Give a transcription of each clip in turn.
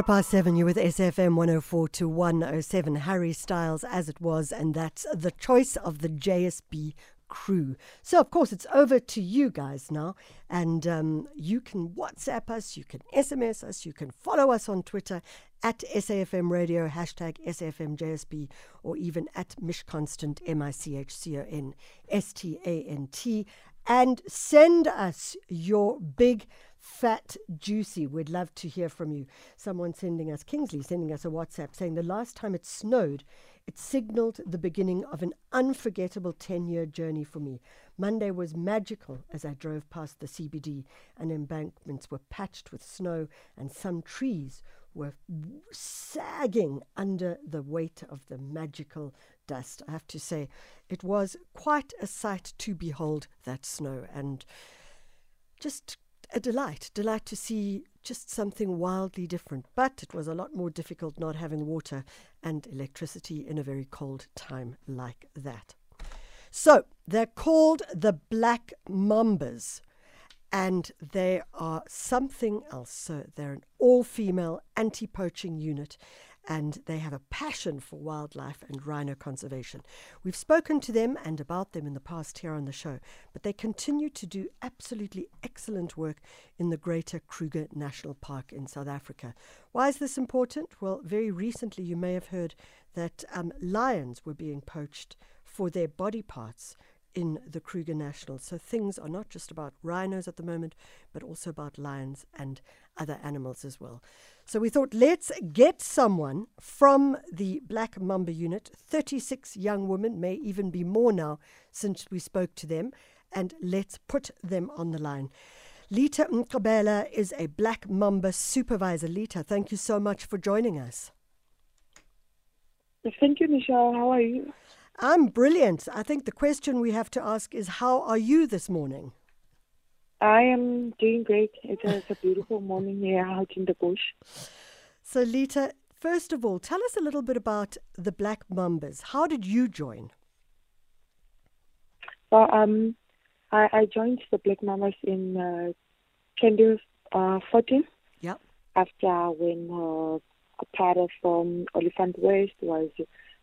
quarter past seven, you're with SAFM 104 to 107. Harry Styles, as it was, and that's the choice of the JSB crew. So, of course, it's over to you guys now. And um, you can WhatsApp us, you can SMS us, you can follow us on Twitter at SAFM Radio, hashtag SAFMJSB, or even at Mish Constant, M I C H C O N S T A N T. And send us your big fat, juicy. We'd love to hear from you. Someone sending us, Kingsley, sending us a WhatsApp saying the last time it snowed, it signaled the beginning of an unforgettable 10 year journey for me. Monday was magical as I drove past the CBD, and embankments were patched with snow, and some trees were sagging under the weight of the magical dust. I have to say, it was quite a sight to behold that snow, and just a delight, delight to see just something wildly different. But it was a lot more difficult not having water and electricity in a very cold time like that. So they're called the Black Mambas, and they are something else. So they're an all female anti poaching unit, and they have a passion for wildlife and rhino conservation. We've spoken to them and about them in the past here on the show, but they continue to do absolutely excellent work in the Greater Kruger National Park in South Africa. Why is this important? Well, very recently you may have heard that um, lions were being poached for their body parts in the Kruger National. So things are not just about rhinos at the moment, but also about lions and other animals as well. So we thought, let's get someone from the Black Mamba unit. 36 young women, may even be more now since we spoke to them, and let's put them on the line. Leitah Mkhabela is a Black Mamba supervisor. Leitah, thank you so much for joining us. Thank you, Michelle. How are you? I'm brilliant. I think the question we have to ask is how are you this morning? I am doing great. It's a, it's a beautiful morning here out in the bush. So, Leitah, first of all, tell us a little bit about the Black Mambas. How did you join? Well, um, I, I joined the Black Mambas in uh, 2014. Yep. After when uh, a part of um, Oliphant West was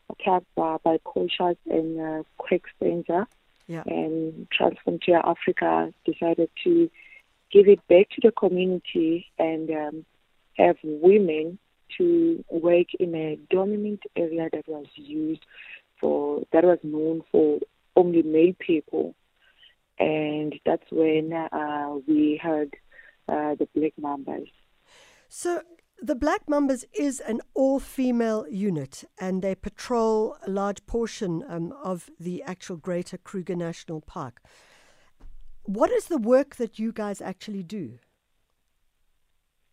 attacked by, by poachers and uh, Quick Stranger. Yeah. And Transfrontier Africa decided to give it back to the community and um, have women to work in a dominant area that was used for that was known for only male people, and that's when uh, we heard uh, the Black Mambas. So the Black Mambas is an all female unit and they patrol a large portion um, of the actual Greater Kruger National Park. What is the work that you guys actually do?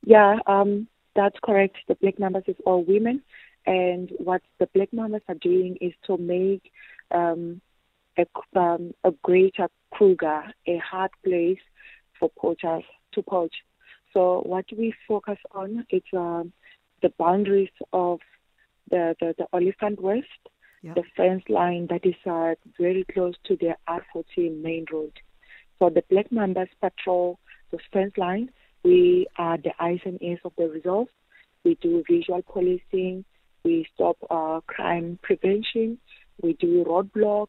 Yeah, um, that's correct. The Black Mambas is all women. And what the Black Mambas are doing is to make um, a, um, a greater Kruger a hard place for poachers to poach. So what we focus on is uh, the boundaries of the, the, the Oliphant West, the fence line that is uh, very close to the R14 main road. So the Black Mambas patrol the fence line. We are the eyes and ears of the reserve. We do visual policing. We stop uh, crime prevention. We do roadblock.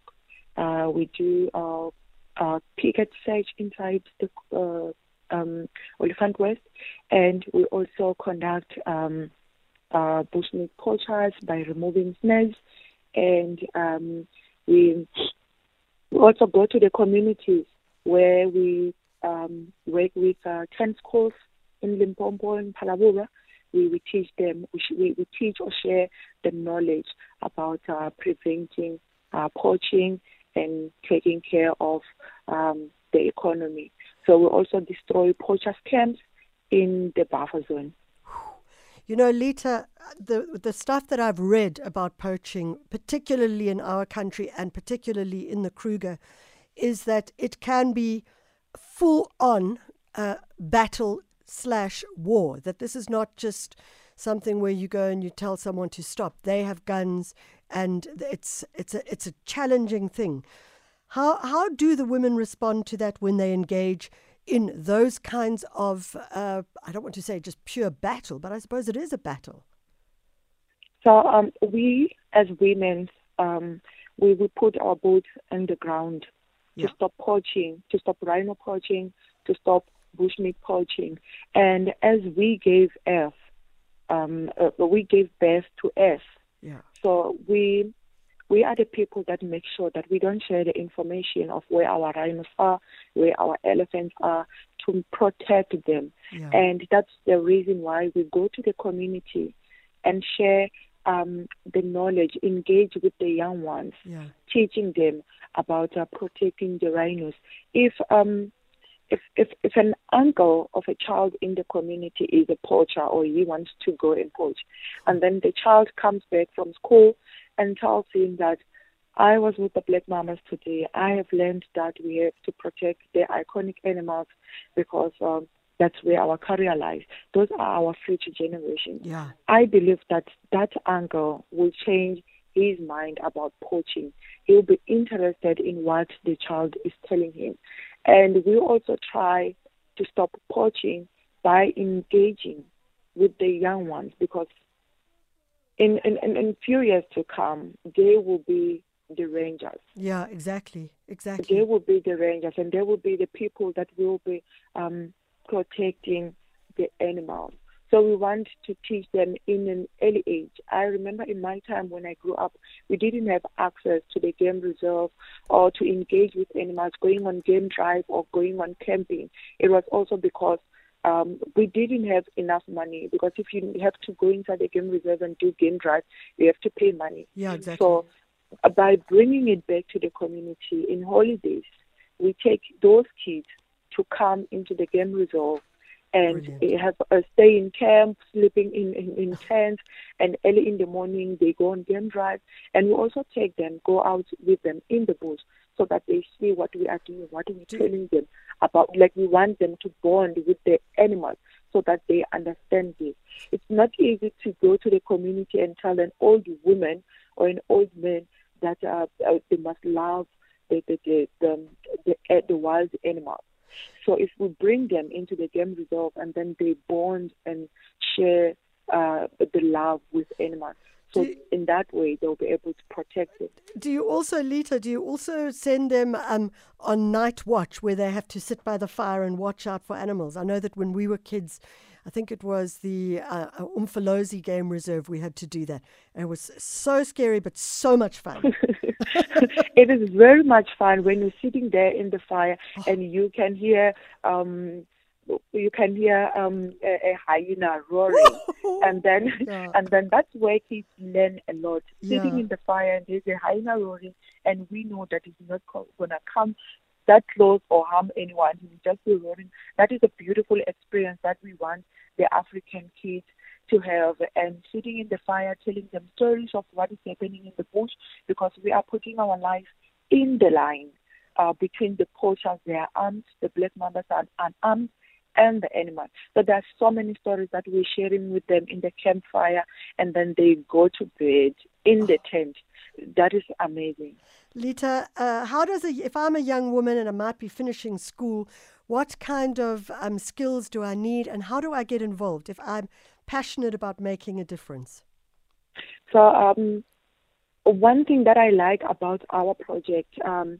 Uh, we do uh, uh, picket search inside the uh, um, Oliphant West, and we also conduct um, uh, bushmeat poachers by removing snares, and um, we we also go to the communities where we um, work with uh, 10 schools in Limpopo and Phalaborwa. We, we teach them, we, we, we teach or share the knowledge about uh, preventing uh, poaching and taking care of um, the economy. So we also destroy poachers camps in the buffer zone. You know, Leitah, the the stuff that I've read about poaching, particularly in our country and particularly in the Kruger, is that it can be full on uh, battle slash war. That this is not just something where you go and you tell someone to stop. They have guns, and it's it's a it's a challenging thing. How how do the women respond to that when they engage in those kinds of, uh, I don't want to say just pure battle, but I suppose it is a battle. So um, we, as women, um, we will put our boots in the ground Yeah. to stop poaching, to stop rhino poaching, to stop bushmeat poaching. And as we gave birth, um, uh, we gave birth to F. Yeah. So we we are the people that make sure that we don't share the information of where our rhinos are, where our elephants are, to protect them. Yeah. And that's the reason why we go to the community and share um, the knowledge, engage with the young ones, Yeah. teaching them about uh, protecting the rhinos. If um, if, if if an uncle of a child in the community is a poacher or he wants to go and poach, and then the child comes back from school and tells him that I was with the black mamas today. I have learned that we have to protect the iconic animals because um, that's where our career lies. Those are our future generations. Yeah. I believe that that uncle will change his mind about poaching. He'll be interested in what the child is telling him. And we also try to stop poaching by engaging with the young ones because in, in, in, in few years to come, they will be the rangers. Yeah, exactly. Exactly. They will be the rangers and they will be the people that will be um, protecting the animals. So we want to teach them in an early age. I remember in my time when I grew up, we didn't have access to the game reserve or to engage with animals, going on game drive or going on camping. It was also because um, we didn't have enough money because if you have to go inside the game reserve and do game drive, you have to pay money. Yeah, exactly. So uh, by bringing it back to the community in holidays, we take those kids to come into the game reserve and Brilliant. have uh, stay in camp, sleeping in, in, in tents, and early in the morning they go on game drive. And we also take them, go out with them in the bush so that they see what we are doing, what we're telling them about. Like we want them to bond with the animals so that they understand this. It's not easy to go to the community and tell an old woman or an old man that uh, uh, they must love the the the the, the, uh, the wild animals. So if we bring them into the game reserve and then they bond and share uh, the love with animals, so Do- in that way they'll be able to protect it. Do you also, Leitah, do you also send them um, on night watch where they have to sit by the fire and watch out for animals? I know that when we were kids, I think it was the uh, uh, Umfolozi Game Reserve, we had to do that. And it was so scary, but so much fun. it is very much fun when you're sitting there in the fire and you can hear um you can hear um a, a hyena roaring. And then Yeah. and then that's where kids learn a lot. Sitting Yeah. in the fire and there's a hyena roaring and we know that it's not co- gonna come that close or harm anyone. He's just be roaring. That is a beautiful experience that we want the african kids to have. And sitting in the fire telling them stories of what is happening in the bush because we are putting our life in the line uh, between the poachers, they are armed, the black mambas are unarmed, and the animals. So there are so many stories that we're sharing with them in the campfire, and then they go to bed in the tent. That is amazing. Leitah, uh, how does a, if I'm a young woman and I might be finishing school, what kind of um, skills do I need and how do I get involved if I'm passionate about making a difference? So um, one thing that I like about our project, um,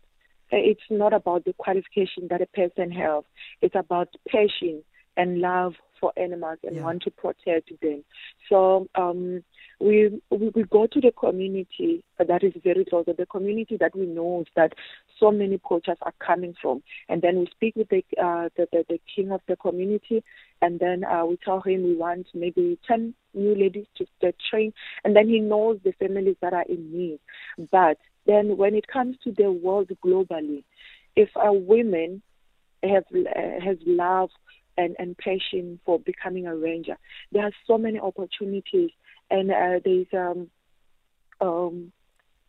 it's not about the qualification that a person has. It's about passion and love for animals and Yeah. want to protect them. So um, we, we we go to the community that is very close, the community that we know that so many poachers are coming from, and then we speak with the uh, the, the, the king of the community, and then uh, we tell him we want maybe ten new ladies to, to train, and then he knows the families that are in need. But then when it comes to the world globally, if a women have uh, has love and, and passion for becoming a ranger. There are so many opportunities, and uh, there's um, um,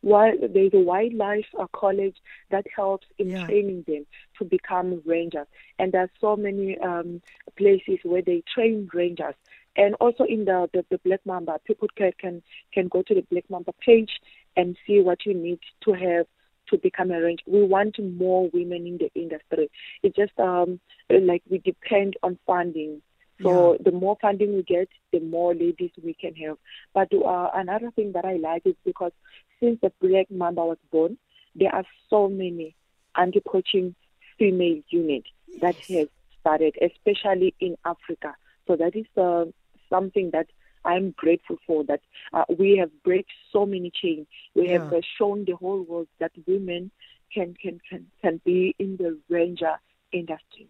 wild, there's a wildlife uh, college that helps in Yeah. training them to become rangers, and there are so many um, places where they train rangers. And also in the, the, the Black Mamba, people can, can can go to the Black Mamba page and see what you need to have to become a range. We want more women in the industry. It's just um, like we depend on funding. So Yeah. the more funding we get, the more ladies we can have. But uh, another thing that I like is because since the Black Mamba was born, there are so many anti-poaching female units that have started, especially in Africa. So that is uh, something that I'm grateful for. That uh, we have break so many chains. We have uh, shown the whole world that women can can can can be in the ranger industry.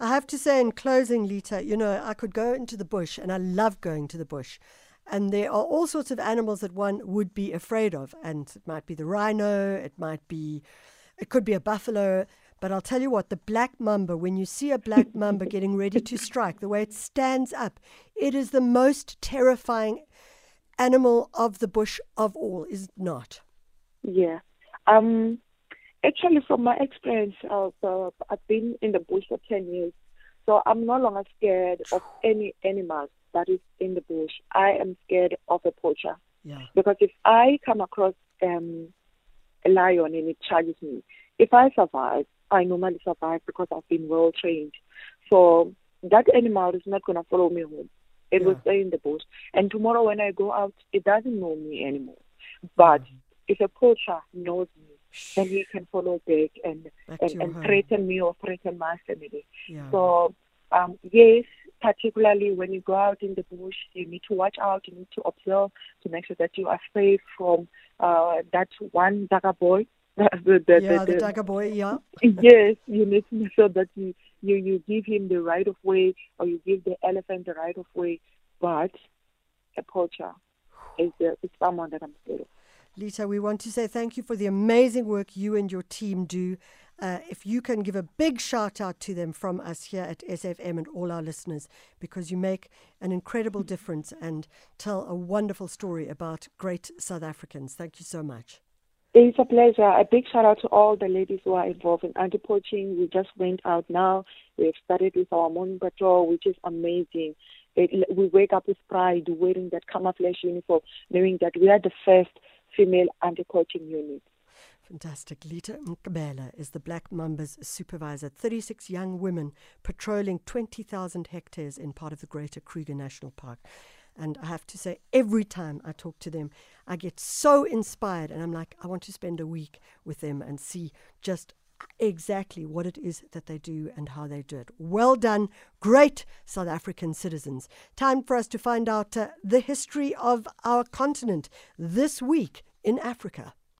I have to say, in closing, Leitah, you know, I could go into the bush, and I love going to the bush. And there are all sorts of animals that one would be afraid of. And it might be the rhino, it might be, it could be a buffalo. But I'll tell you what, the black mamba, when you see a black mamba getting ready to strike, the way it stands up, it is the most terrifying animal of the bush of all, is it not? Yeah. Um. Actually, from my experience, uh, uh, I've been in the bush for ten years, so I'm no longer scared of any animal that is in the bush. I am scared of a poacher Yeah. because if I come across um, a lion and it charges me, if I survive, I normally survive because I've been well trained. So that animal is not gonna follow me home. It will Yeah. stay in the bush. And tomorrow when I go out, it doesn't know me anymore. But if a poacher knows me, then he can follow back and Back and, and home. threaten me or threaten my family. Yeah. So um, yes, particularly when you go out in the bush, you need to watch out. You need to observe to make sure that you are safe from uh, that one dagger boy. The, the, yeah, the the- dagger boy, yeah. yes, you need to make sure that you, you, you give him the right of way or you give the elephant the right of way. But a poacher is, the, is someone that I'm scared of. Leitah, we want to say thank you for the amazing work you and your team do. Uh, if you can give a big shout out to them from us here at SAFM and all our listeners, because you make an incredible difference and tell a wonderful story about great South Africans. Thank you so much. It's a pleasure. A big shout out to all the ladies who are involved in anti poaching. We just went out now. We've started with our morning patrol, which is amazing. It, we wake up with pride wearing that camouflage uniform, knowing that we are the first female anti poaching unit. Fantastic. Leitah Mkhabela is the Black Mambas supervisor. 36 young women patrolling 20,000 hectares in part of the Greater Kruger National Park. And I have to say, every time I talk to them, I get so inspired. And I'm like, I want to spend a week with them and see just exactly what it is that they do and how they do it. Well done, great South African citizens. Time for us to find out uh, the history of our continent this week in Africa.